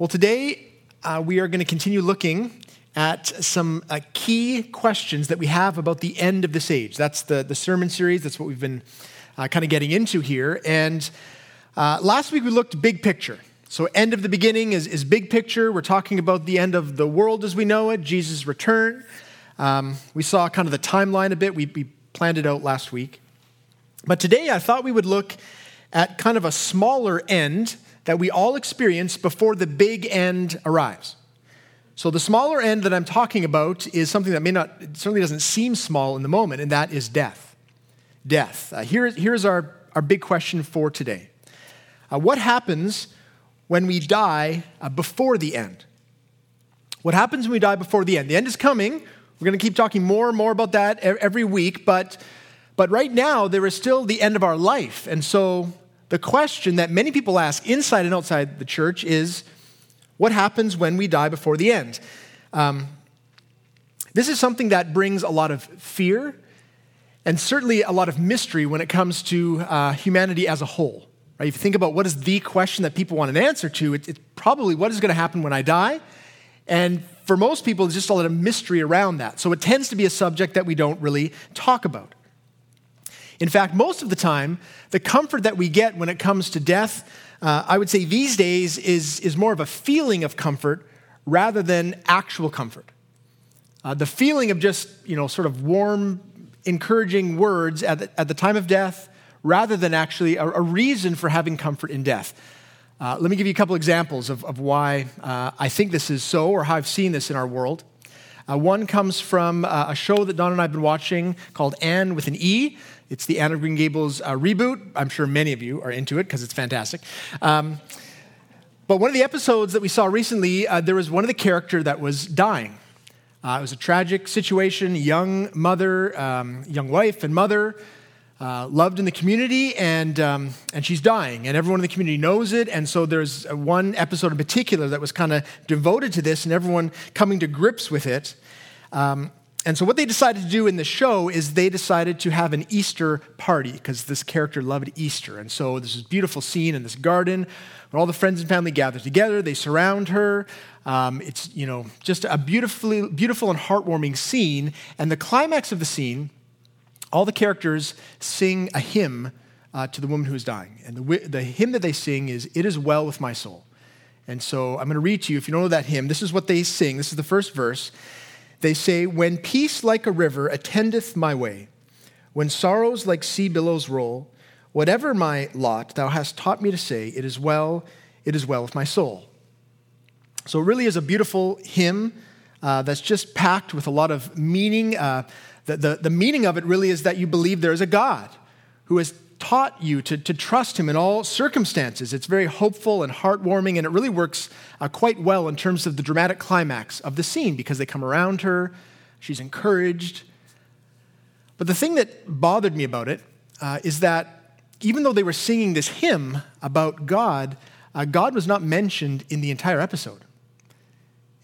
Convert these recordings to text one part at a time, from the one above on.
Well, today uh, we are going to continue looking at some uh, key questions that we have about the end of this age. That's the, the sermon series, that's what we've been uh, kind of getting into here. And uh, last week we looked big picture. So, end of the beginning is, is big picture. We're talking about the end of the world as we know it, Jesus' return. Um, we saw kind of the timeline a bit, we, we planned it out last week. But today I thought we would look at kind of a smaller end that we all experience before the big end arrives. So, the smaller end that I'm talking about is something that may not, certainly doesn't seem small in the moment, and that is death. Death. Uh, here, here's our, our big question for today uh, What happens when we die uh, before the end? What happens when we die before the end? The end is coming. We're going to keep talking more and more about that every week, but, but right now, there is still the end of our life. And so, the question that many people ask inside and outside the church is what happens when we die before the end? Um, this is something that brings a lot of fear and certainly a lot of mystery when it comes to uh, humanity as a whole. Right? If you think about what is the question that people want an answer to, it, it's probably what is going to happen when I die. And for most people, there's just a lot of mystery around that. So it tends to be a subject that we don't really talk about. In fact, most of the time, the comfort that we get when it comes to death, uh, I would say these days, is, is more of a feeling of comfort rather than actual comfort. Uh, the feeling of just, you know, sort of warm, encouraging words at the, at the time of death rather than actually a, a reason for having comfort in death. Uh, let me give you a couple examples of, of why uh, I think this is so or how I've seen this in our world. Uh, one comes from uh, a show that Don and I have been watching called Anne with an E. It's the Anne of Green Gables uh, reboot. I'm sure many of you are into it because it's fantastic. Um, but one of the episodes that we saw recently, uh, there was one of the character that was dying. Uh, it was a tragic situation. Young mother, um, young wife, and mother, uh, loved in the community, and um, and she's dying, and everyone in the community knows it. And so there's one episode in particular that was kind of devoted to this, and everyone coming to grips with it. Um, and so, what they decided to do in the show is they decided to have an Easter party because this character loved Easter. And so, there's this beautiful scene in this garden where all the friends and family gather together. They surround her. Um, it's you know just a beautifully beautiful and heartwarming scene. And the climax of the scene, all the characters sing a hymn uh, to the woman who is dying. And the, the hymn that they sing is "It is well with my soul." And so, I'm going to read to you. If you don't know that hymn, this is what they sing. This is the first verse. They say, When peace like a river attendeth my way, when sorrows like sea billows roll, whatever my lot, thou hast taught me to say, It is well, it is well with my soul. So it really is a beautiful hymn uh, that's just packed with a lot of meaning. Uh, the, the, the meaning of it really is that you believe there is a God who has taught you to, to trust him in all circumstances. It's very hopeful and heartwarming, and it really works uh, quite well in terms of the dramatic climax of the scene because they come around her, she's encouraged. But the thing that bothered me about it uh, is that even though they were singing this hymn about God, uh, God was not mentioned in the entire episode.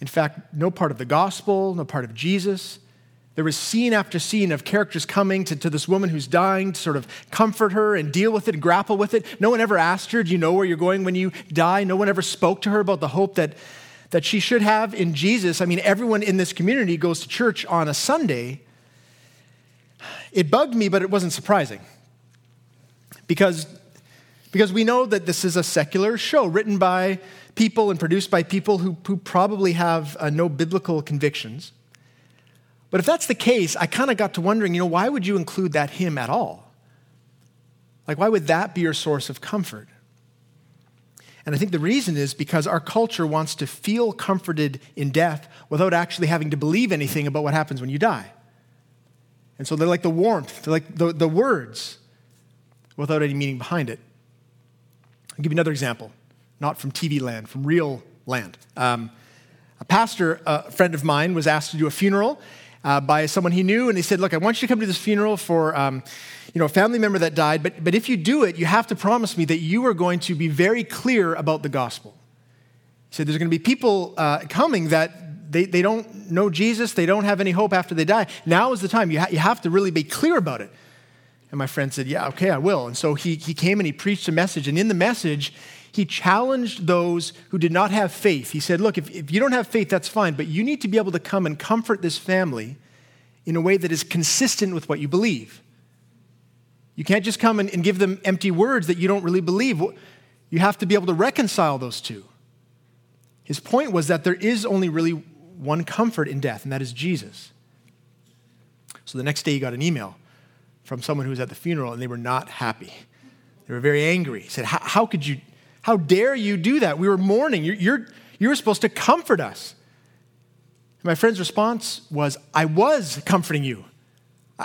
In fact, no part of the gospel, no part of Jesus, there was scene after scene of characters coming to, to this woman who's dying to sort of comfort her and deal with it and grapple with it. No one ever asked her, Do you know where you're going when you die? No one ever spoke to her about the hope that, that she should have in Jesus. I mean, everyone in this community goes to church on a Sunday. It bugged me, but it wasn't surprising. Because, because we know that this is a secular show written by people and produced by people who, who probably have uh, no biblical convictions. But if that's the case, I kind of got to wondering, you know, why would you include that hymn at all? Like, why would that be your source of comfort? And I think the reason is because our culture wants to feel comforted in death without actually having to believe anything about what happens when you die. And so they're like the warmth, they're like the, the words without any meaning behind it. I'll give you another example, not from TV land, from real land. Um, a pastor, a friend of mine, was asked to do a funeral, uh, by someone he knew, and he said, "Look, I want you to come to this funeral for, um, you know, a family member that died. But but if you do it, you have to promise me that you are going to be very clear about the gospel." He said, "There's going to be people uh, coming that they, they don't know Jesus, they don't have any hope after they die. Now is the time. You, ha- you have to really be clear about it." And my friend said, "Yeah, okay, I will." And so he he came and he preached a message, and in the message, he challenged those who did not have faith. He said, Look, if, if you don't have faith, that's fine, but you need to be able to come and comfort this family in a way that is consistent with what you believe. You can't just come and, and give them empty words that you don't really believe. You have to be able to reconcile those two. His point was that there is only really one comfort in death, and that is Jesus. So the next day, he got an email from someone who was at the funeral, and they were not happy. They were very angry. He said, How could you, how dare you do that? We were mourning. You're, you're, you were supposed to comfort us. And my friend's response was, I was comforting you.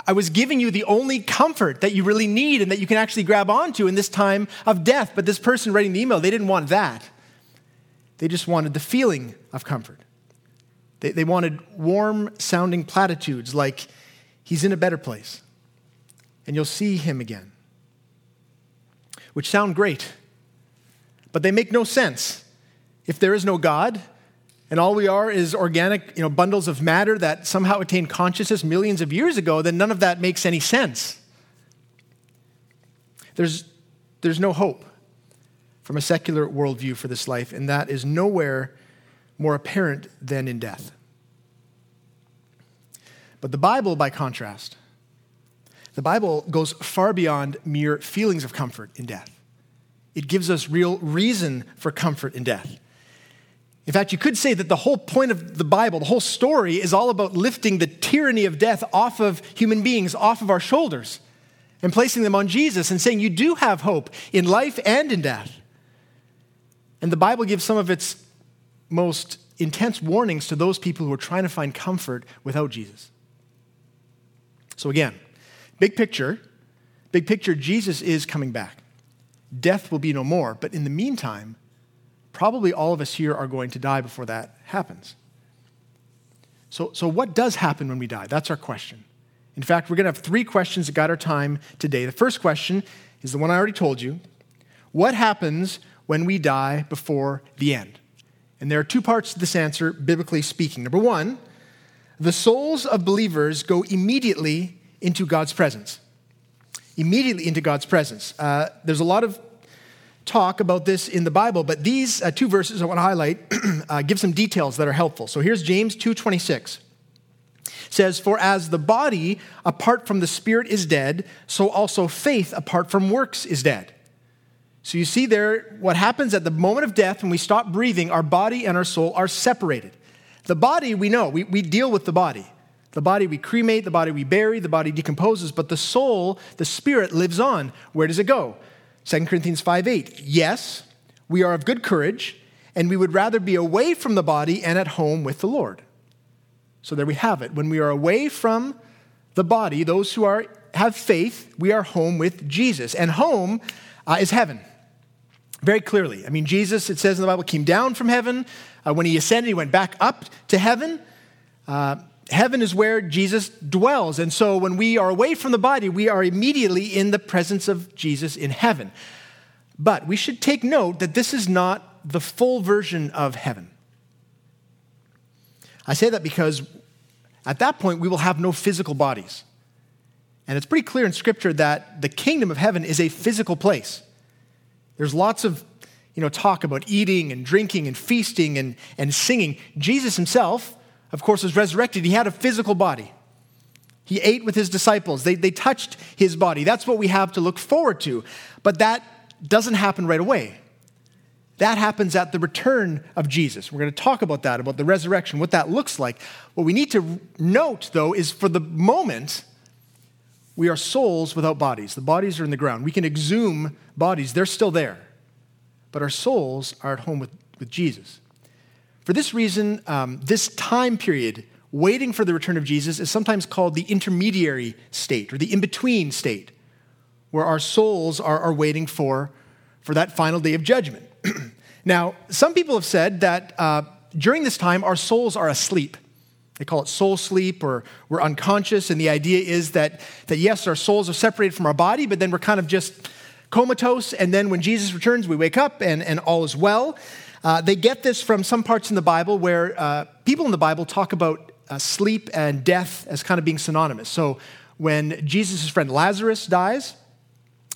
I was giving you the only comfort that you really need and that you can actually grab onto in this time of death. But this person writing the email, they didn't want that. They just wanted the feeling of comfort. They, they wanted warm sounding platitudes like, He's in a better place, and you'll see Him again, which sound great, but they make no sense. If there is no God, and all we are is organic you know, bundles of matter that somehow attained consciousness millions of years ago, then none of that makes any sense. There's, there's no hope from a secular worldview for this life, and that is nowhere more apparent than in death. But the Bible, by contrast, the Bible goes far beyond mere feelings of comfort in death. It gives us real reason for comfort in death. In fact, you could say that the whole point of the Bible, the whole story, is all about lifting the tyranny of death off of human beings, off of our shoulders, and placing them on Jesus and saying, You do have hope in life and in death. And the Bible gives some of its most intense warnings to those people who are trying to find comfort without Jesus. So, again, big picture, big picture, Jesus is coming back. Death will be no more. But in the meantime, probably all of us here are going to die before that happens. So, so what does happen when we die? That's our question. In fact, we're going to have three questions that guide our time today. The first question is the one I already told you What happens when we die before the end? And there are two parts to this answer, biblically speaking. Number one, the souls of believers go immediately into God's presence. Immediately into God's presence. Uh, there's a lot of talk about this in the Bible, but these uh, two verses I want to highlight uh, give some details that are helpful. So here's James 2:26. says, "For as the body apart from the spirit is dead, so also faith apart from works is dead." So you see there what happens at the moment of death when we stop breathing, our body and our soul are separated. The body, we know, we, we deal with the body. The body we cremate, the body we bury, the body decomposes, but the soul, the spirit, lives on. Where does it go? 2 Corinthians 5 8. Yes, we are of good courage, and we would rather be away from the body and at home with the Lord. So there we have it. When we are away from the body, those who are, have faith, we are home with Jesus. And home uh, is heaven. Very clearly. I mean, Jesus, it says in the Bible, came down from heaven. Uh, when he ascended, he went back up to heaven. Uh, heaven is where Jesus dwells. And so when we are away from the body, we are immediately in the presence of Jesus in heaven. But we should take note that this is not the full version of heaven. I say that because at that point we will have no physical bodies. And it's pretty clear in Scripture that the kingdom of heaven is a physical place. There's lots of you know, talk about eating and drinking and feasting and, and singing. Jesus himself, of course, was resurrected. He had a physical body. He ate with his disciples. They, they touched his body. That's what we have to look forward to. But that doesn't happen right away. That happens at the return of Jesus. We're going to talk about that, about the resurrection, what that looks like. What we need to note, though, is for the moment, we are souls without bodies. The bodies are in the ground. We can exhume bodies, they're still there but our souls are at home with, with Jesus. For this reason, um, this time period, waiting for the return of Jesus, is sometimes called the intermediary state or the in between state, where our souls are, are waiting for, for that final day of judgment. now, some people have said that uh, during this time, our souls are asleep. They call it soul sleep or we're unconscious. And the idea is that, that yes, our souls are separated from our body, but then we're kind of just comatose, and then when Jesus returns, we wake up and, and all is well. Uh, they get this from some parts in the Bible where uh, people in the Bible talk about uh, sleep and death as kind of being synonymous. So when Jesus' friend Lazarus dies,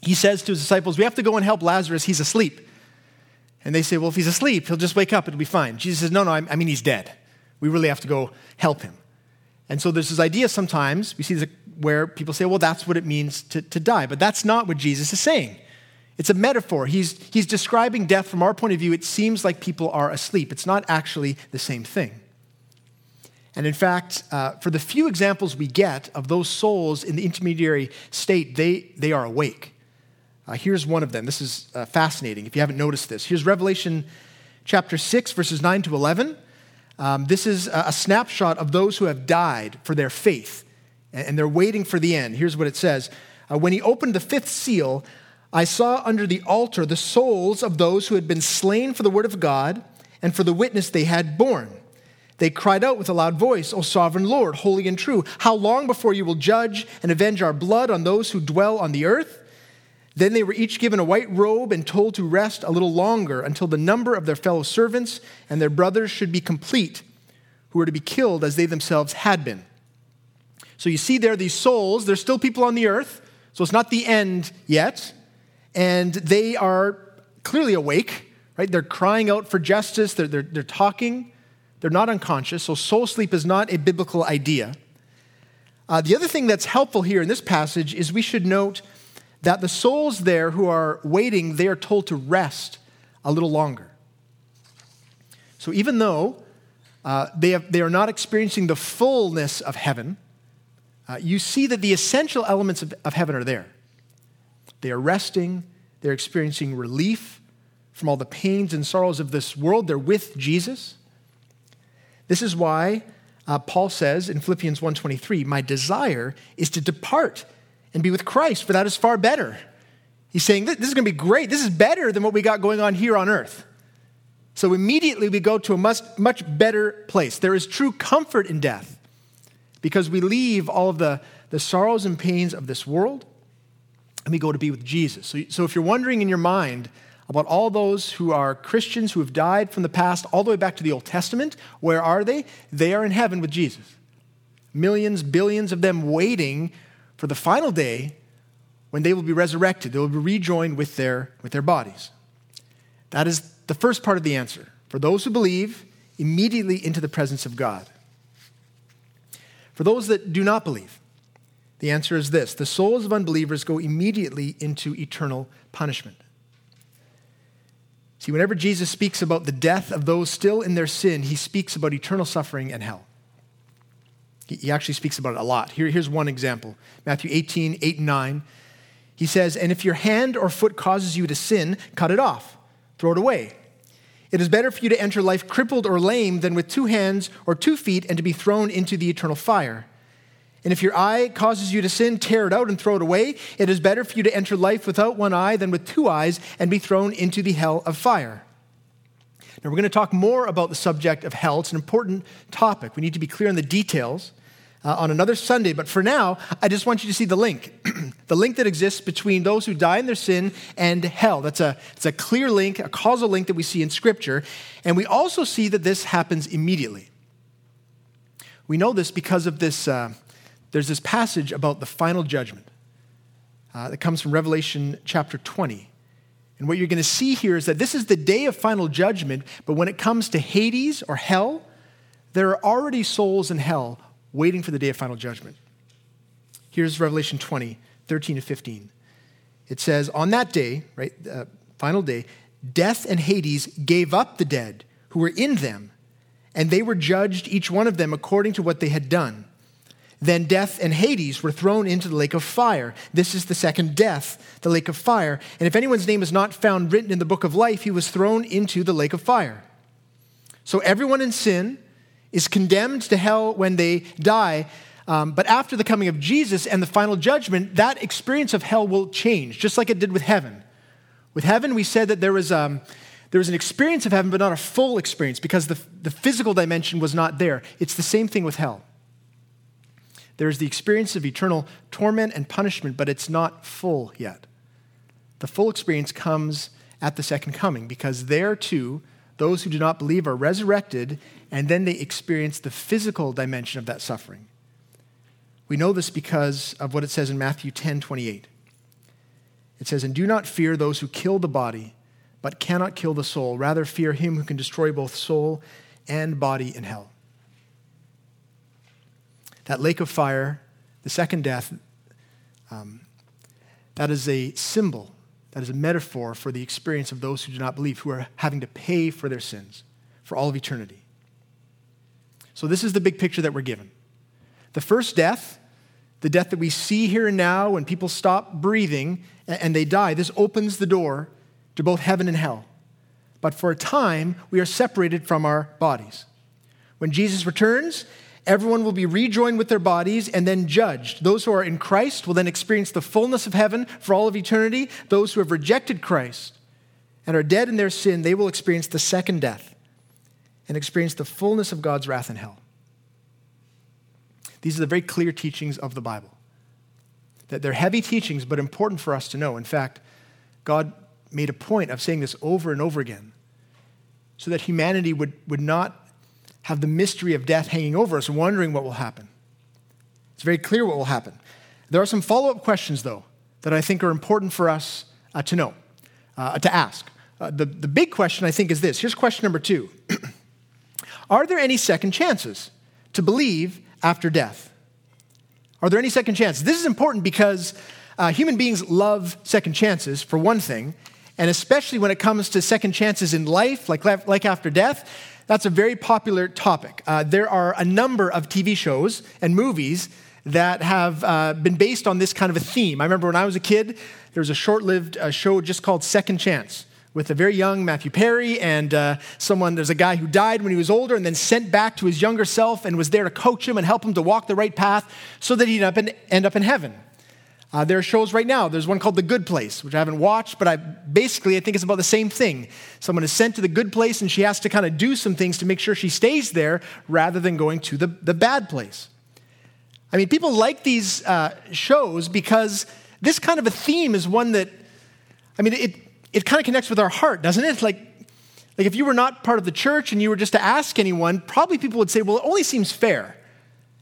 he says to his disciples, We have to go and help Lazarus, he's asleep. And they say, well, if he's asleep, he'll just wake up, it'll be fine. Jesus says, no, no, I mean, he's dead. We really have to go help him. And so there's this idea sometimes, we see this where people say, well, that's what it means to, to die. But that's not what Jesus is saying. It's a metaphor. He's, he's describing death from our point of view. It seems like people are asleep. It's not actually the same thing. And in fact, uh, for the few examples we get of those souls in the intermediary state, they, they are awake. Uh, here's one of them. This is uh, fascinating if you haven't noticed this. Here's Revelation chapter 6, verses 9 to 11. Um, this is a, snapshot of those who have died for their faith, and, and they're waiting for the end. Here's what it says uh, When he opened the fifth seal, I saw under the altar the souls of those who had been slain for the word of God and for the witness they had borne. They cried out with a loud voice, O sovereign Lord, holy and true, how long before you will judge and avenge our blood on those who dwell on the earth? Then they were each given a white robe and told to rest a little longer until the number of their fellow servants and their brothers should be complete, who were to be killed as they themselves had been. So you see there these souls, there's still people on the earth, so it's not the end yet, and they are clearly awake, right? They're crying out for justice, they're, they're, they're talking, they're not unconscious, so soul sleep is not a biblical idea. Uh, the other thing that's helpful here in this passage is we should note that the souls there who are waiting, they are told to rest a little longer. So even though uh, they, have, they are not experiencing the fullness of heaven, uh, you see that the essential elements of, of heaven are there. They are resting, they're experiencing relief from all the pains and sorrows of this world. They're with Jesus. This is why uh, Paul says in Philippians 1:23, "My desire is to depart and be with Christ, for that is far better. He's saying, This is going to be great. This is better than what we got going on here on earth. So immediately we go to a much, much better place. There is true comfort in death because we leave all of the, the sorrows and pains of this world and we go to be with Jesus. So, so if you're wondering in your mind about all those who are Christians who have died from the past all the way back to the Old Testament, where are they? They are in heaven with Jesus. Millions, billions of them waiting for the final day when they will be resurrected. They will be rejoined with their, with their bodies. That is the first part of the answer. For those who believe, immediately into the presence of God. For those that do not believe, the answer is this the souls of unbelievers go immediately into eternal punishment. See, whenever Jesus speaks about the death of those still in their sin, he speaks about eternal suffering and hell. He actually speaks about it a lot. Here, here's one example Matthew 18, 8 and 9. He says, And if your hand or foot causes you to sin, cut it off, throw it away. It is better for you to enter life crippled or lame than with two hands or two feet and to be thrown into the eternal fire. And if your eye causes you to sin, tear it out and throw it away. It is better for you to enter life without one eye than with two eyes and be thrown into the hell of fire. Now, we're going to talk more about the subject of hell. It's an important topic. We need to be clear on the details uh, on another Sunday, but for now, I just want you to see the link the link that exists between those who die in their sin and hell. That's a, it's a clear link, a causal link that we see in Scripture. And we also see that this happens immediately. We know this because of this, uh, there's this passage about the final judgment uh, that comes from Revelation chapter 20. And what you're going to see here is that this is the day of final judgment, but when it comes to Hades or hell, there are already souls in hell waiting for the day of final judgment. Here's Revelation 20, 13 to 15. It says, On that day, right, uh, final day, death and Hades gave up the dead who were in them, and they were judged, each one of them, according to what they had done. Then death and Hades were thrown into the lake of fire. This is the second death, the lake of fire. And if anyone's name is not found written in the book of life, he was thrown into the lake of fire. So everyone in sin is condemned to hell when they die. Um, but after the coming of Jesus and the final judgment, that experience of hell will change, just like it did with heaven. With heaven, we said that there was, um, there was an experience of heaven, but not a full experience because the, the physical dimension was not there. It's the same thing with hell. There's the experience of eternal torment and punishment, but it's not full yet. The full experience comes at the second coming because there too, those who do not believe are resurrected, and then they experience the physical dimension of that suffering. We know this because of what it says in Matthew 10 28. It says, And do not fear those who kill the body, but cannot kill the soul. Rather, fear him who can destroy both soul and body in hell. That lake of fire, the second death, um, that is a symbol, that is a metaphor for the experience of those who do not believe, who are having to pay for their sins for all of eternity. So, this is the big picture that we're given. The first death, the death that we see here and now when people stop breathing and they die, this opens the door to both heaven and hell. But for a time, we are separated from our bodies. When Jesus returns, everyone will be rejoined with their bodies and then judged. Those who are in Christ will then experience the fullness of heaven for all of eternity. Those who have rejected Christ and are dead in their sin, they will experience the second death and experience the fullness of God's wrath in hell. These are the very clear teachings of the Bible. That they're heavy teachings, but important for us to know. In fact, God made a point of saying this over and over again so that humanity would, would not have the mystery of death hanging over us, wondering what will happen. It's very clear what will happen. There are some follow up questions, though, that I think are important for us uh, to know, uh, to ask. Uh, the, the big question, I think, is this. Here's question number two Are there any second chances to believe after death? Are there any second chances? This is important because uh, human beings love second chances, for one thing, and especially when it comes to second chances in life, like, like after death, that's a very popular topic. Uh, there are a number of TV shows and movies that have uh, been based on this kind of a theme. I remember when I was a kid, there was a short lived uh, show just called Second Chance with a very young Matthew Perry and uh, someone, there's a guy who died when he was older and then sent back to his younger self and was there to coach him and help him to walk the right path so that he'd up end up in heaven. Uh, there are shows right now. There's one called The Good Place, which I haven't watched, but I basically I think it's about the same thing. Someone is sent to the good place, and she has to kind of do some things to make sure she stays there, rather than going to the, the bad place. I mean, people like these uh, shows because this kind of a theme is one that, I mean, it it kind of connects with our heart, doesn't it? Like, like if you were not part of the church and you were just to ask anyone, probably people would say, "Well, it only seems fair."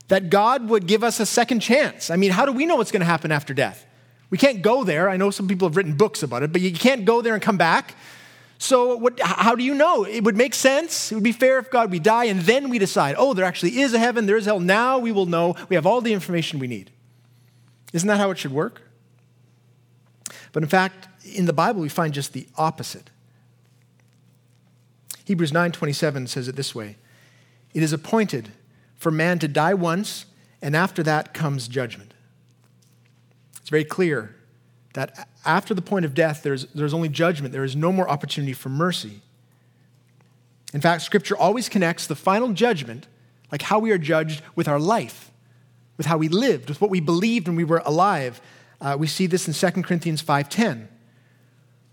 That God would give us a second chance. I mean, how do we know what's going to happen after death? We can't go there. I know some people have written books about it, but you can't go there and come back. So, what, how do you know? It would make sense. It would be fair if God, we die and then we decide, oh, there actually is a heaven, there is hell. Now we will know. We have all the information we need. Isn't that how it should work? But in fact, in the Bible, we find just the opposite. Hebrews 9:27 says it this way: It is appointed for man to die once, and after that comes judgment. It's very clear that after the point of death, there's, there's only judgment. There is no more opportunity for mercy. In fact, Scripture always connects the final judgment, like how we are judged, with our life, with how we lived, with what we believed when we were alive. Uh, we see this in 2 Corinthians 5.10.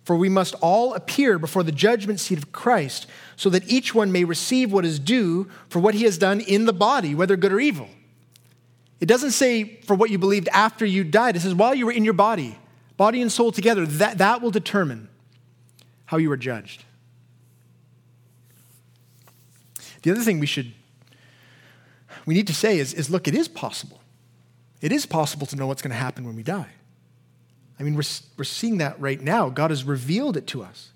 For we must all appear before the judgment seat of Christ, so that each one may receive what is due for what he has done in the body, whether good or evil. It doesn't say for what you believed after you died. It says while you were in your body, body and soul together, that, that will determine how you are judged. The other thing we should we need to say is, is look, it is possible. It is possible to know what's going to happen when we die. I mean, we're, we're seeing that right now. God has revealed it to us.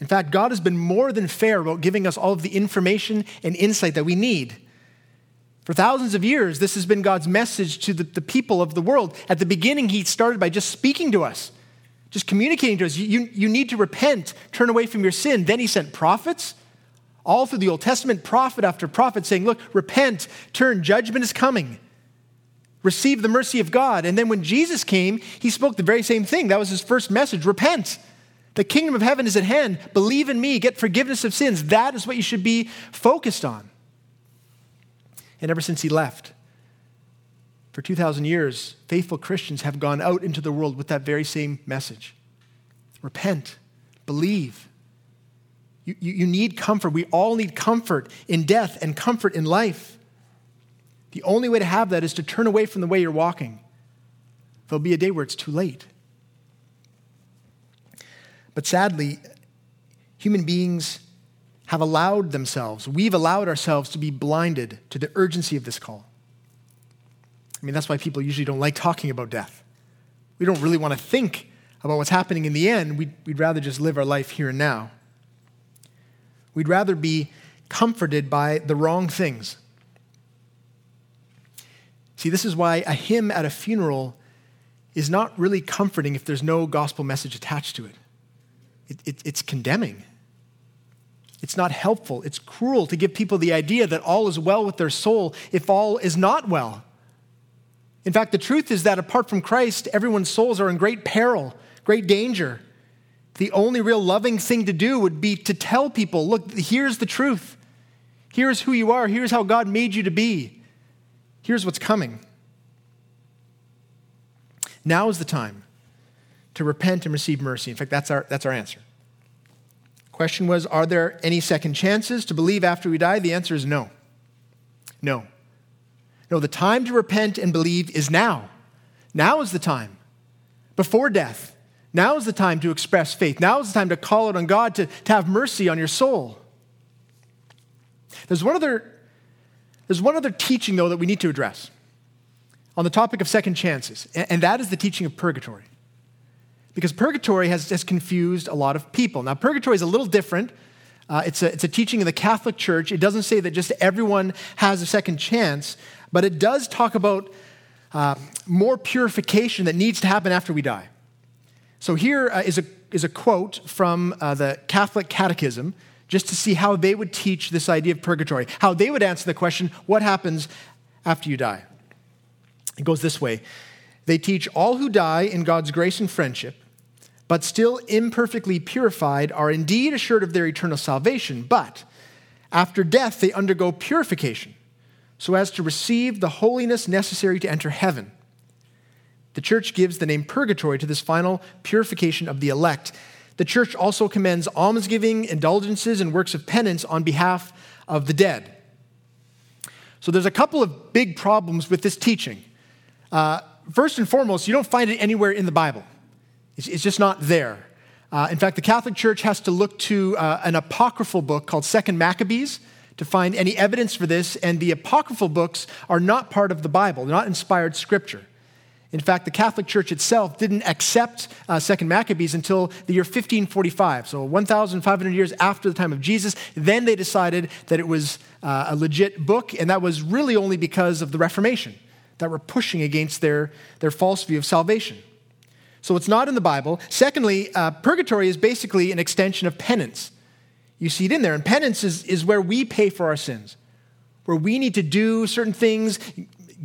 In fact, God has been more than fair about giving us all of the information and insight that we need. For thousands of years, this has been God's message to the, the people of the world. At the beginning, He started by just speaking to us, just communicating to us. You, you, you need to repent, turn away from your sin. Then He sent prophets, all through the Old Testament, prophet after prophet, saying, Look, repent, turn, judgment is coming receive the mercy of God. And then when Jesus came, he spoke the very same thing. That was his first message repent. The kingdom of heaven is at hand. Believe in me, get forgiveness of sins. That is what you should be focused on. And ever since he left, for 2,000 years, faithful Christians have gone out into the world with that very same message repent, believe. You, you, you need comfort. We all need comfort in death and comfort in life. The only way to have that is to turn away from the way you're walking. There'll be a day where it's too late. But sadly, human beings have allowed themselves, we've allowed ourselves to be blinded to the urgency of this call. I mean, that's why people usually don't like talking about death. We don't really want to think about what's happening in the end, we'd, we'd rather just live our life here and now. We'd rather be comforted by the wrong things. See, this is why a hymn at a funeral is not really comforting if there's no gospel message attached to it. it, it it's condemning. It's not helpful. It's cruel to give people the idea that all is well with their soul if all is not well. In fact, the truth is that apart from Christ, everyone's souls are in great peril, great danger. The only real loving thing to do would be to tell people look, here's the truth. Here's who you are. Here's how God made you to be. Here's what's coming. Now is the time to repent and receive mercy. In fact, that's our, that's our answer. Question was Are there any second chances to believe after we die? The answer is no. No. No, the time to repent and believe is now. Now is the time. Before death. Now is the time to express faith. Now is the time to call out on God to, to have mercy on your soul. There's one other, there's one other teaching, though, that we need to address on the topic of second chances, and that is the teaching of purgatory. Because purgatory has, has confused a lot of people. Now, purgatory is a little different. Uh, it's, a, it's a teaching in the Catholic Church. It doesn't say that just everyone has a second chance, but it does talk about uh, more purification that needs to happen after we die. So here uh, is a, is a quote from uh, the Catholic Catechism, just to see how they would teach this idea of purgatory, how they would answer the question, what happens after you die? It goes this way They teach all who die in God's grace and friendship, but still imperfectly purified, are indeed assured of their eternal salvation, but after death they undergo purification so as to receive the holiness necessary to enter heaven. The church gives the name purgatory to this final purification of the elect. The church also commends almsgiving, indulgences, and works of penance on behalf of the dead. So there's a couple of big problems with this teaching. Uh, first and foremost, you don't find it anywhere in the Bible, it's, it's just not there. Uh, in fact, the Catholic Church has to look to uh, an apocryphal book called Second Maccabees to find any evidence for this, and the apocryphal books are not part of the Bible, they're not inspired scripture. In fact, the Catholic Church itself didn't accept uh, Second Maccabees until the year 1545, so 1,500 years after the time of Jesus. Then they decided that it was uh, a legit book, and that was really only because of the Reformation that were pushing against their, their false view of salvation. So it's not in the Bible. Secondly, uh, purgatory is basically an extension of penance. You see it in there. And penance is, is where we pay for our sins, where we need to do certain things,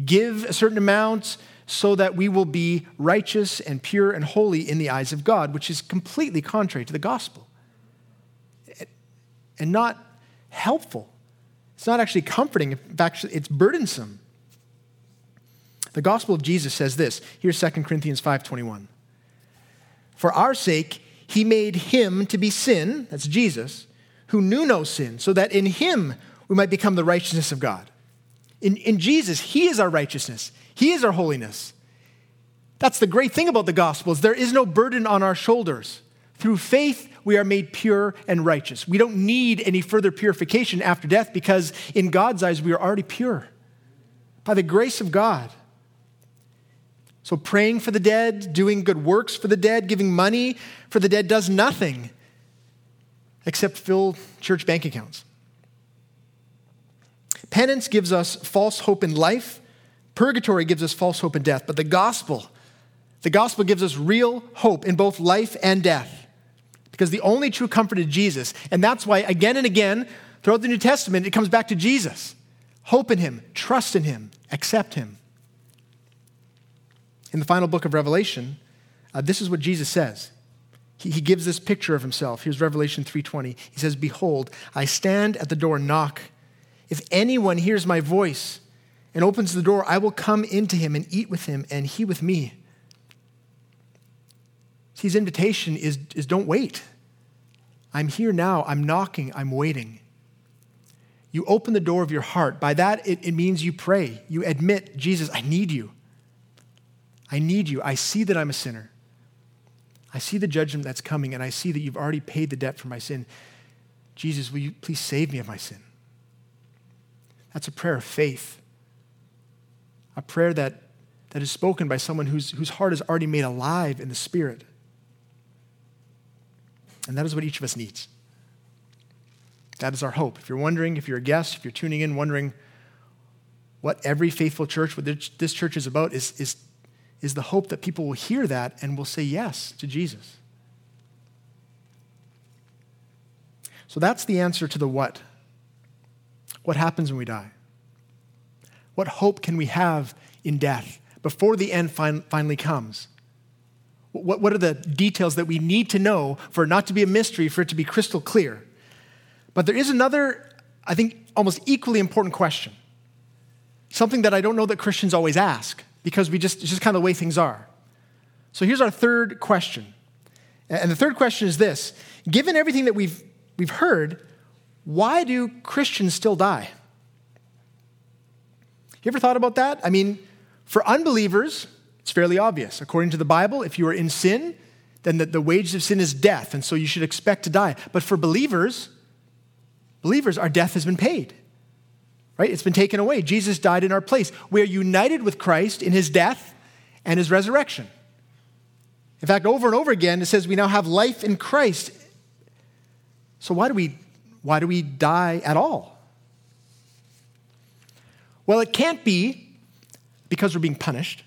give a certain amount, so that we will be righteous and pure and holy in the eyes of God, which is completely contrary to the gospel and not helpful. It's not actually comforting. In fact, it's burdensome. The gospel of Jesus says this. Here's 2 Corinthians 5:21. For our sake he made him to be sin, that's Jesus, who knew no sin, so that in him we might become the righteousness of God. In, in Jesus, he is our righteousness. He is our holiness. That's the great thing about the gospel is there is no burden on our shoulders. Through faith, we are made pure and righteous. We don't need any further purification after death because in God's eyes, we are already pure. By the grace of God. So, praying for the dead, doing good works for the dead, giving money for the dead does nothing except fill church bank accounts. Penance gives us false hope in life, purgatory gives us false hope in death, but the gospel, the gospel gives us real hope in both life and death. Because the only true comfort is Jesus. And that's why, again and again, throughout the New Testament, it comes back to Jesus. Hope in Him, trust in Him, accept Him. In the final book of Revelation, uh, this is what Jesus says. He, he gives this picture of himself. Here's Revelation 3:20. He says, "Behold, I stand at the door and knock. If anyone hears my voice and opens the door, I will come into him and eat with him, and he with me." his invitation is, is don't wait. I'm here now. I'm knocking. I'm waiting. You open the door of your heart. By that, it, it means you pray. You admit, Jesus, I need you. I need you. I see that I'm a sinner. I see the judgment that's coming, and I see that you've already paid the debt for my sin. Jesus, will you please save me of my sin? That's a prayer of faith, a prayer that, that is spoken by someone whose, whose heart is already made alive in the Spirit. And that is what each of us needs. That is our hope. If you're wondering, if you're a guest, if you're tuning in, wondering what every faithful church, what this church is about, is, is, is the hope that people will hear that and will say yes to Jesus. So that's the answer to the what. What happens when we die? What hope can we have in death before the end fin- finally comes? What, what are the details that we need to know for it not to be a mystery, for it to be crystal clear? But there is another, I think, almost equally important question. Something that I don't know that Christians always ask because we just, it's just kind of the way things are. So here's our third question. And the third question is this Given everything that we've, we've heard, why do Christians still die? You ever thought about that? I mean, for unbelievers, it's fairly obvious. According to the Bible, if you are in sin, then the, the wages of sin is death, and so you should expect to die. But for believers, believers, our death has been paid. Right? It's been taken away. Jesus died in our place. We are united with Christ in his death and his resurrection. In fact, over and over again, it says we now have life in Christ. So why do we, why do we die at all? Well, it can't be because we're being punished.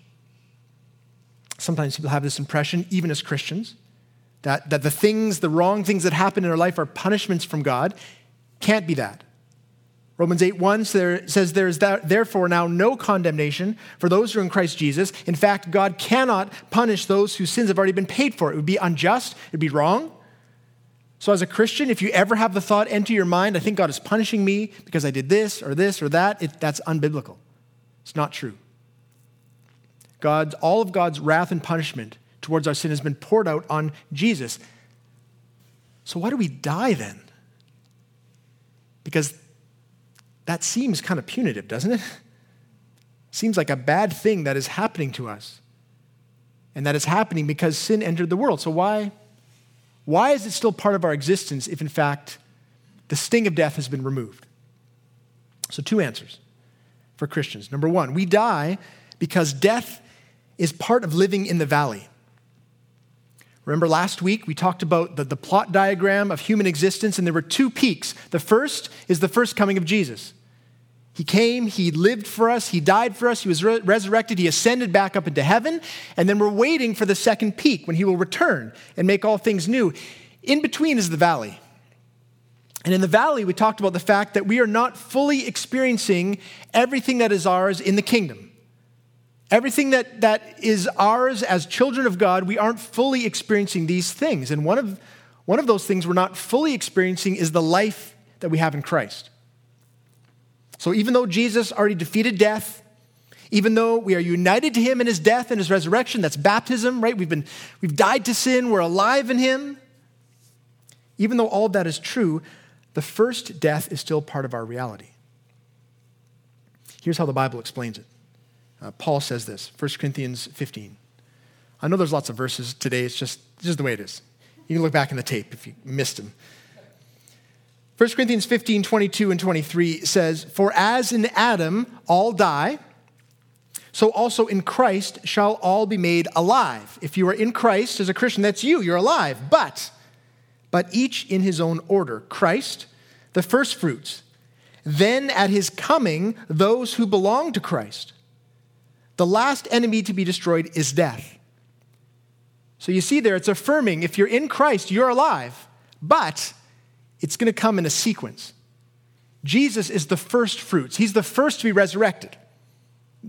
Sometimes people have this impression, even as Christians, that, that the things, the wrong things that happen in our life are punishments from God. Can't be that. Romans 8 1 says, There is therefore now no condemnation for those who are in Christ Jesus. In fact, God cannot punish those whose sins have already been paid for. It would be unjust, it would be wrong. So, as a Christian, if you ever have the thought enter your mind, I think God is punishing me because I did this or this or that, it, that's unbiblical. It's not true. God's, all of God's wrath and punishment towards our sin has been poured out on Jesus. So, why do we die then? Because that seems kind of punitive, doesn't it? Seems like a bad thing that is happening to us. And that is happening because sin entered the world. So why why is it still part of our existence if in fact the sting of death has been removed? So two answers for Christians. Number 1, we die because death is part of living in the valley. Remember last week we talked about the, the plot diagram of human existence, and there were two peaks. The first is the first coming of Jesus. He came, he lived for us, he died for us, he was re- resurrected, he ascended back up into heaven, and then we're waiting for the second peak when he will return and make all things new. In between is the valley. And in the valley, we talked about the fact that we are not fully experiencing everything that is ours in the kingdom. Everything that, that is ours as children of God, we aren't fully experiencing these things. And one of, one of those things we're not fully experiencing is the life that we have in Christ. So even though Jesus already defeated death, even though we are united to him in his death and his resurrection, that's baptism, right? We've, been, we've died to sin, we're alive in him. Even though all that is true, the first death is still part of our reality. Here's how the Bible explains it. Uh, Paul says this, 1 Corinthians 15. I know there's lots of verses today, it's just, just the way it is. You can look back in the tape if you missed them. 1 Corinthians 15, 22 and 23 says, For as in Adam all die, so also in Christ shall all be made alive. If you are in Christ as a Christian, that's you, you're alive. But, but each in his own order. Christ, the first fruits. Then at his coming, those who belong to Christ. The last enemy to be destroyed is death. So you see there, it's affirming if you're in Christ, you're alive, but it's going to come in a sequence. Jesus is the first fruits, he's the first to be resurrected.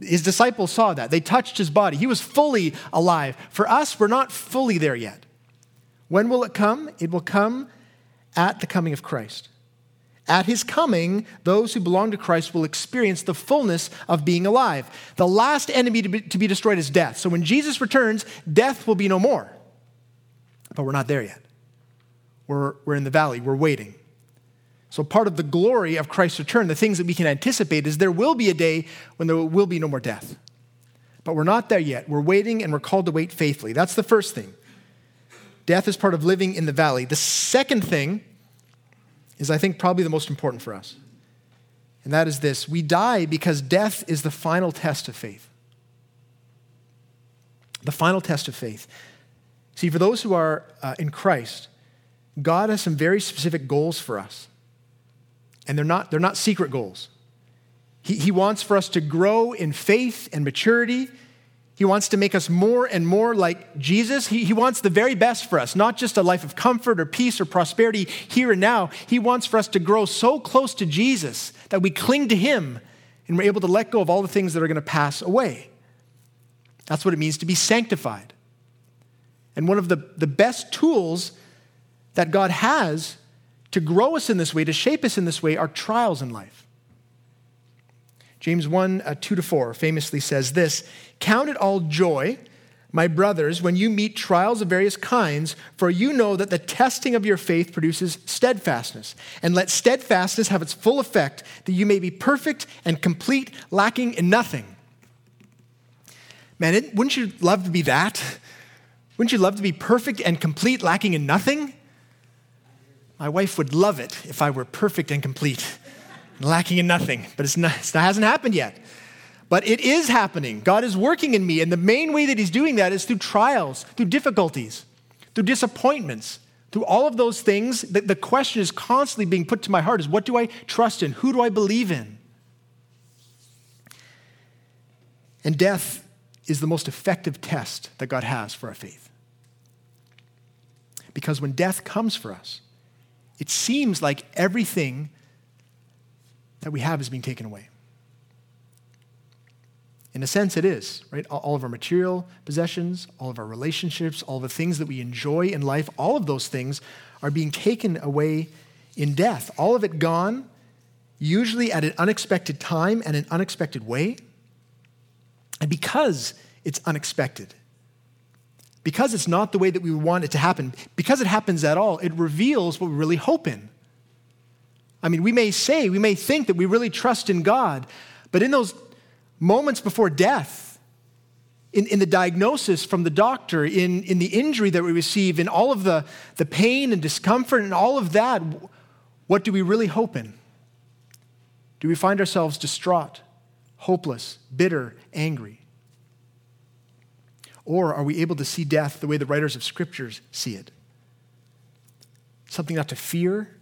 His disciples saw that. They touched his body. He was fully alive. For us, we're not fully there yet. When will it come? It will come at the coming of Christ. At his coming, those who belong to Christ will experience the fullness of being alive. The last enemy to be, to be, destroyed is death. So when Jesus returns, death will be no more. But we're not there yet. We're, we're in the valley, we're waiting. So, part of the glory of Christ's return, the things that we can anticipate, is there will be a day when there will be no more death. But we're not there yet. We're waiting and we're called to wait faithfully. That's the first thing. Death is part of living in the valley. The second thing is, I think, probably the most important for us. And that is this we die because death is the final test of faith. The final test of faith. See, for those who are uh, in Christ, God has some very specific goals for us. And they're not, they're not secret goals. He, he wants for us to grow in faith and maturity. He wants to make us more and more like Jesus. He, he wants the very best for us, not just a life of comfort or peace or prosperity here and now. He wants for us to grow so close to Jesus that we cling to Him and we're able to let go of all the things that are going to pass away. That's what it means to be sanctified. And one of the, the best tools that God has to grow us in this way, to shape us in this way, are trials in life. James 1 uh, 2 to 4 famously says this Count it all joy, my brothers, when you meet trials of various kinds, for you know that the testing of your faith produces steadfastness. And let steadfastness have its full effect, that you may be perfect and complete, lacking in nothing. Man, it, wouldn't you love to be that? Wouldn't you love to be perfect and complete, lacking in nothing? My wife would love it if I were perfect and complete lacking in nothing, but not, it hasn't happened yet. But it is happening. God is working in me, and the main way that He's doing that is through trials, through difficulties, through disappointments, through all of those things. The, the question is constantly being put to my heart is what do I trust in? Who do I believe in? And death is the most effective test that God has for our faith. Because when death comes for us, it seems like everything that we have is being taken away. In a sense, it is, right? All of our material possessions, all of our relationships, all the things that we enjoy in life, all of those things are being taken away in death. All of it gone, usually at an unexpected time and an unexpected way. And because it's unexpected, because it's not the way that we want it to happen, because it happens at all, it reveals what we really hope in. I mean, we may say, we may think that we really trust in God, but in those moments before death, in, in the diagnosis from the doctor, in, in the injury that we receive, in all of the, the pain and discomfort and all of that, what do we really hope in? Do we find ourselves distraught, hopeless, bitter, angry? Or are we able to see death the way the writers of scriptures see it? Something not to fear,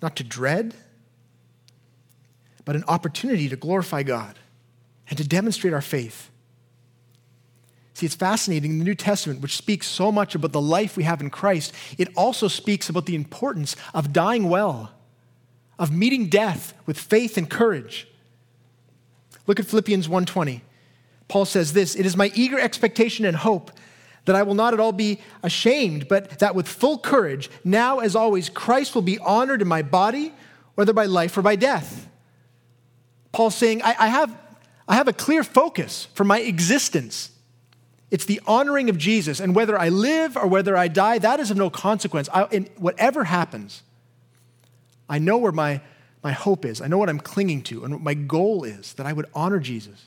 not to dread, but an opportunity to glorify God and to demonstrate our faith. See, it's fascinating. In the New Testament, which speaks so much about the life we have in Christ, it also speaks about the importance of dying well, of meeting death with faith and courage. Look at Philippians 1:20. Paul says this, "It is my eager expectation and hope that I will not at all be ashamed, but that with full courage, now as always, Christ will be honored in my body, whether by life or by death. Paul's saying, I, I, have, I have a clear focus for my existence. It's the honoring of Jesus, and whether I live or whether I die, that is of no consequence. I, in whatever happens, I know where my, my hope is. I know what I'm clinging to, and what my goal is that I would honor Jesus.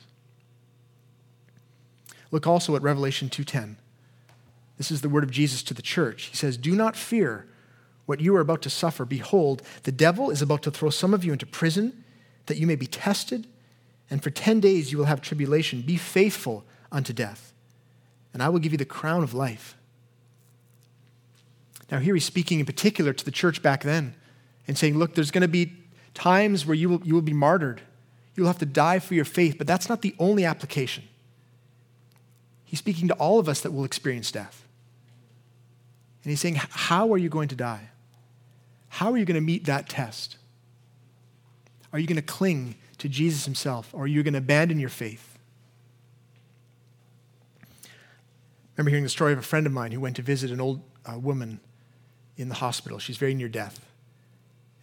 Look also at Revelation 2:10. This is the word of Jesus to the church. He says, Do not fear what you are about to suffer. Behold, the devil is about to throw some of you into prison that you may be tested, and for 10 days you will have tribulation. Be faithful unto death, and I will give you the crown of life. Now, here he's speaking in particular to the church back then and saying, Look, there's going to be times where you will, you will be martyred. You'll have to die for your faith, but that's not the only application. He's speaking to all of us that will experience death. And he's saying, How are you going to die? How are you going to meet that test? Are you going to cling to Jesus himself, or are you going to abandon your faith? I remember hearing the story of a friend of mine who went to visit an old uh, woman in the hospital. She's very near death.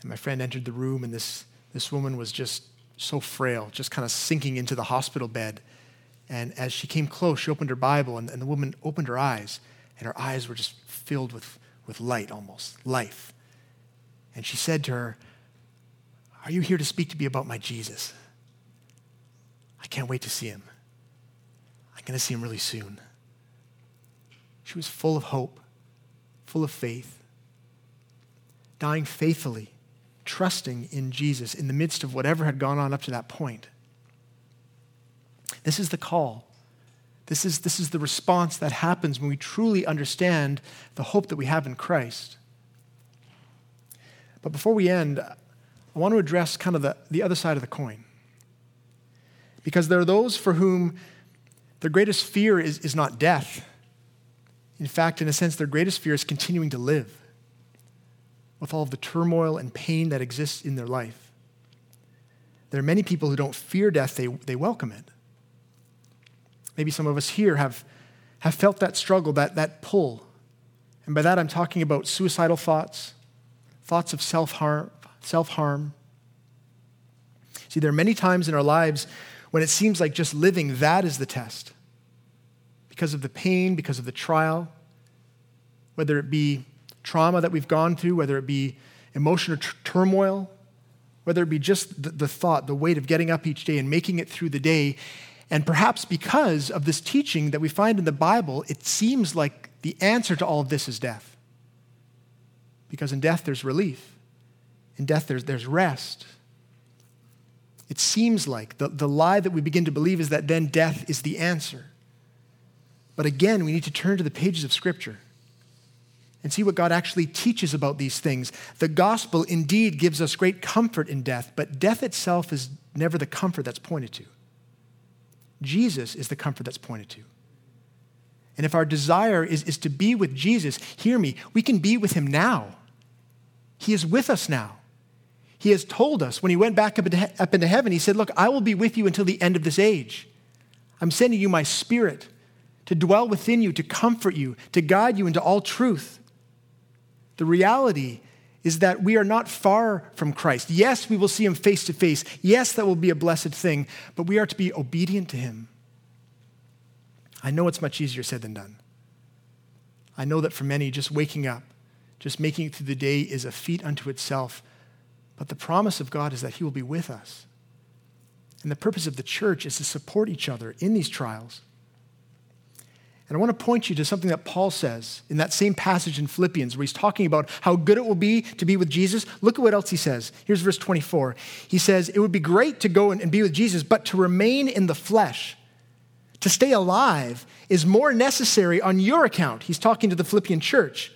And my friend entered the room, and this, this woman was just so frail, just kind of sinking into the hospital bed. And as she came close, she opened her Bible, and, and the woman opened her eyes, and her eyes were just filled with, with light almost, life. And she said to her, Are you here to speak to me about my Jesus? I can't wait to see him. I'm going to see him really soon. She was full of hope, full of faith, dying faithfully, trusting in Jesus in the midst of whatever had gone on up to that point. This is the call this is, this is the response that happens when we truly understand the hope that we have in Christ. But before we end, I want to address kind of the, the other side of the coin. Because there are those for whom their greatest fear is, is not death. In fact, in a sense, their greatest fear is continuing to live with all of the turmoil and pain that exists in their life. There are many people who don't fear death, they, they welcome it. Maybe some of us here have, have felt that struggle, that, that pull. And by that, I'm talking about suicidal thoughts, thoughts of self harm. Self-harm. See, there are many times in our lives when it seems like just living, that is the test. Because of the pain, because of the trial, whether it be trauma that we've gone through, whether it be emotional t- turmoil, whether it be just the, the thought, the weight of getting up each day and making it through the day. And perhaps because of this teaching that we find in the Bible, it seems like the answer to all of this is death. Because in death, there's relief. In death, there's, there's rest. It seems like the, the lie that we begin to believe is that then death is the answer. But again, we need to turn to the pages of Scripture and see what God actually teaches about these things. The gospel indeed gives us great comfort in death, but death itself is never the comfort that's pointed to. Jesus is the comfort that's pointed to. And if our desire is, is to be with Jesus, hear me, we can be with him now. He is with us now. He has told us when he went back up into, up into heaven, he said, Look, I will be with you until the end of this age. I'm sending you my spirit to dwell within you, to comfort you, to guide you into all truth. The reality is that we are not far from Christ. Yes, we will see him face to face. Yes, that will be a blessed thing, but we are to be obedient to him. I know it's much easier said than done. I know that for many, just waking up, just making it through the day is a feat unto itself. But the promise of God is that he will be with us. And the purpose of the church is to support each other in these trials. And I want to point you to something that Paul says in that same passage in Philippians where he's talking about how good it will be to be with Jesus. Look at what else he says. Here's verse 24. He says, It would be great to go and be with Jesus, but to remain in the flesh, to stay alive, is more necessary on your account. He's talking to the Philippian church.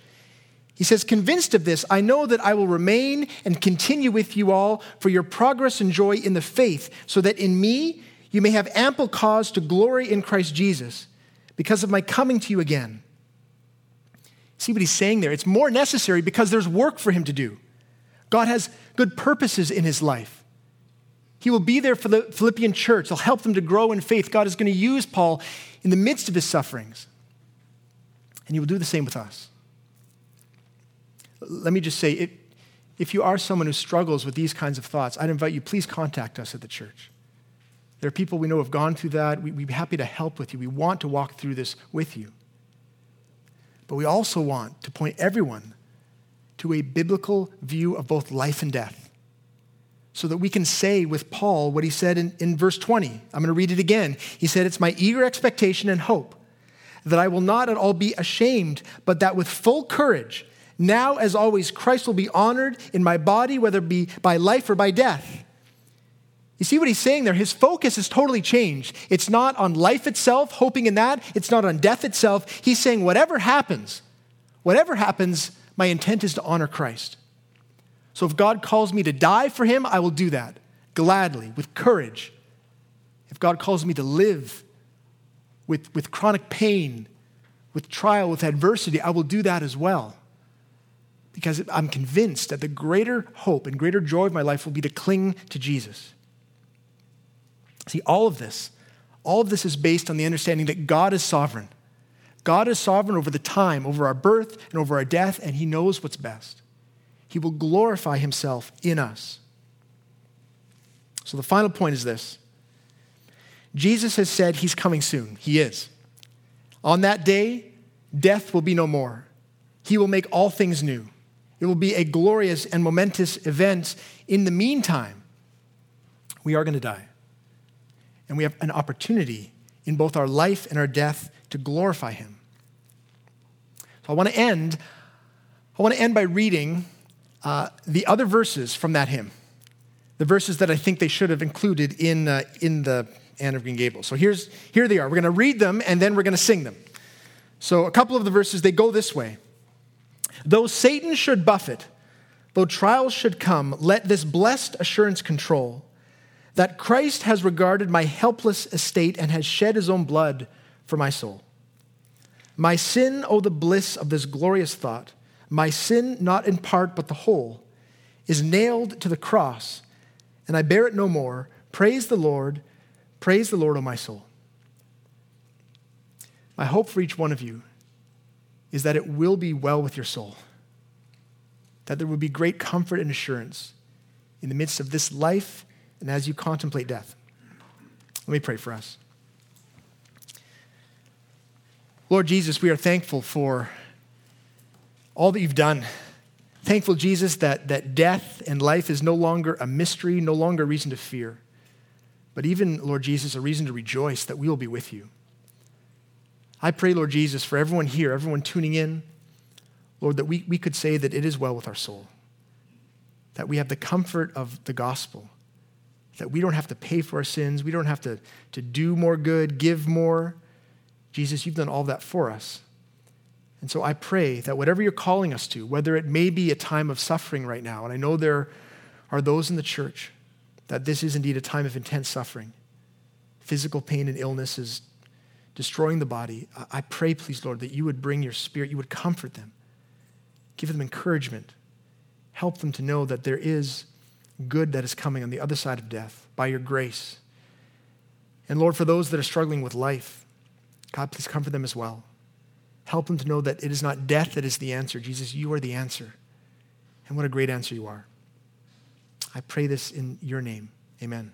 He says, Convinced of this, I know that I will remain and continue with you all for your progress and joy in the faith, so that in me you may have ample cause to glory in Christ Jesus because of my coming to you again. See what he's saying there? It's more necessary because there's work for him to do. God has good purposes in his life. He will be there for the Philippian church. He'll help them to grow in faith. God is going to use Paul in the midst of his sufferings. And he will do the same with us. Let me just say, if you are someone who struggles with these kinds of thoughts, I'd invite you, please contact us at the church. There are people we know have gone through that. We, would be happy to help with you. We want to walk through this with you. But we also want to point everyone to a biblical view of both life and death so that we can say with Paul what he said in, in verse 20. I'm going to read it again. He said, It's my eager expectation and hope that I will not at all be ashamed, but that with full courage, now as always, Christ will be honored in my body, whether it be by life or by death. You see what he's saying there? His focus is totally changed. It's not on life itself, hoping in that. It's not on death itself. He's saying, whatever happens, whatever happens, my intent is to honor Christ. So if God calls me to die for him, I will do that gladly, with courage. If God calls me to live with, with chronic pain, with trial, with adversity, I will do that as well. Because I'm convinced that the greater hope and greater joy of my life will be to cling to Jesus. See, all of this, all of this is based on the understanding that God is sovereign. God is sovereign over the time, over our birth, and over our death, and He knows what's best. He will glorify Himself in us. So the final point is this Jesus has said He's coming soon. He is. On that day, death will be no more. He will make all things new. It will be a glorious and momentous event. In the meantime, we are going to die. And we have an opportunity in both our life and our death to glorify Him. So I want to end. I want to end by reading uh, the other verses from that hymn, the verses that I think they should have included in, uh, in the Anne of Green Gables. So here's, here they are. We're going to read them and then we're going to sing them. So a couple of the verses, they go this way. Though Satan should buffet, though trials should come, let this blessed assurance control that Christ has regarded my helpless estate and has shed his own blood for my soul. My sin, oh, the bliss of this glorious thought, my sin, not in part but the whole, is nailed to the cross, and I bear it no more. Praise the Lord, praise the Lord, O my soul. My hope for each one of you is that it will be well with your soul, that there will be great comfort and assurance in the midst of this life and as you contemplate death. Let me pray for us. Lord Jesus, we are thankful for all that you've done. Thankful, Jesus, that, that death and life is no longer a mystery, no longer a reason to fear, but even, Lord Jesus, a reason to rejoice that we will be with you. I pray, Lord Jesus, for everyone here, everyone tuning in, Lord, that we, we could say that it is well with our soul, that we have the comfort of the gospel that we don't have to pay for our sins, we don't have to, to do more good, give more. Jesus, you've done all that for us. And so I pray that whatever you're calling us to, whether it may be a time of suffering right now, and I know there are those in the church that this is indeed a time of intense suffering, physical pain and illness is destroying the body. I pray, please, Lord, that you would bring your spirit, you would comfort them, give them encouragement, help them to know that there is good that is coming on the other side of death by your grace. And Lord, for those that are struggling with life, God, please comfort them as well. Help them to know that it is not death that is the answer. Jesus, you are the answer. And what a great answer you are. I pray this in your name. Amen.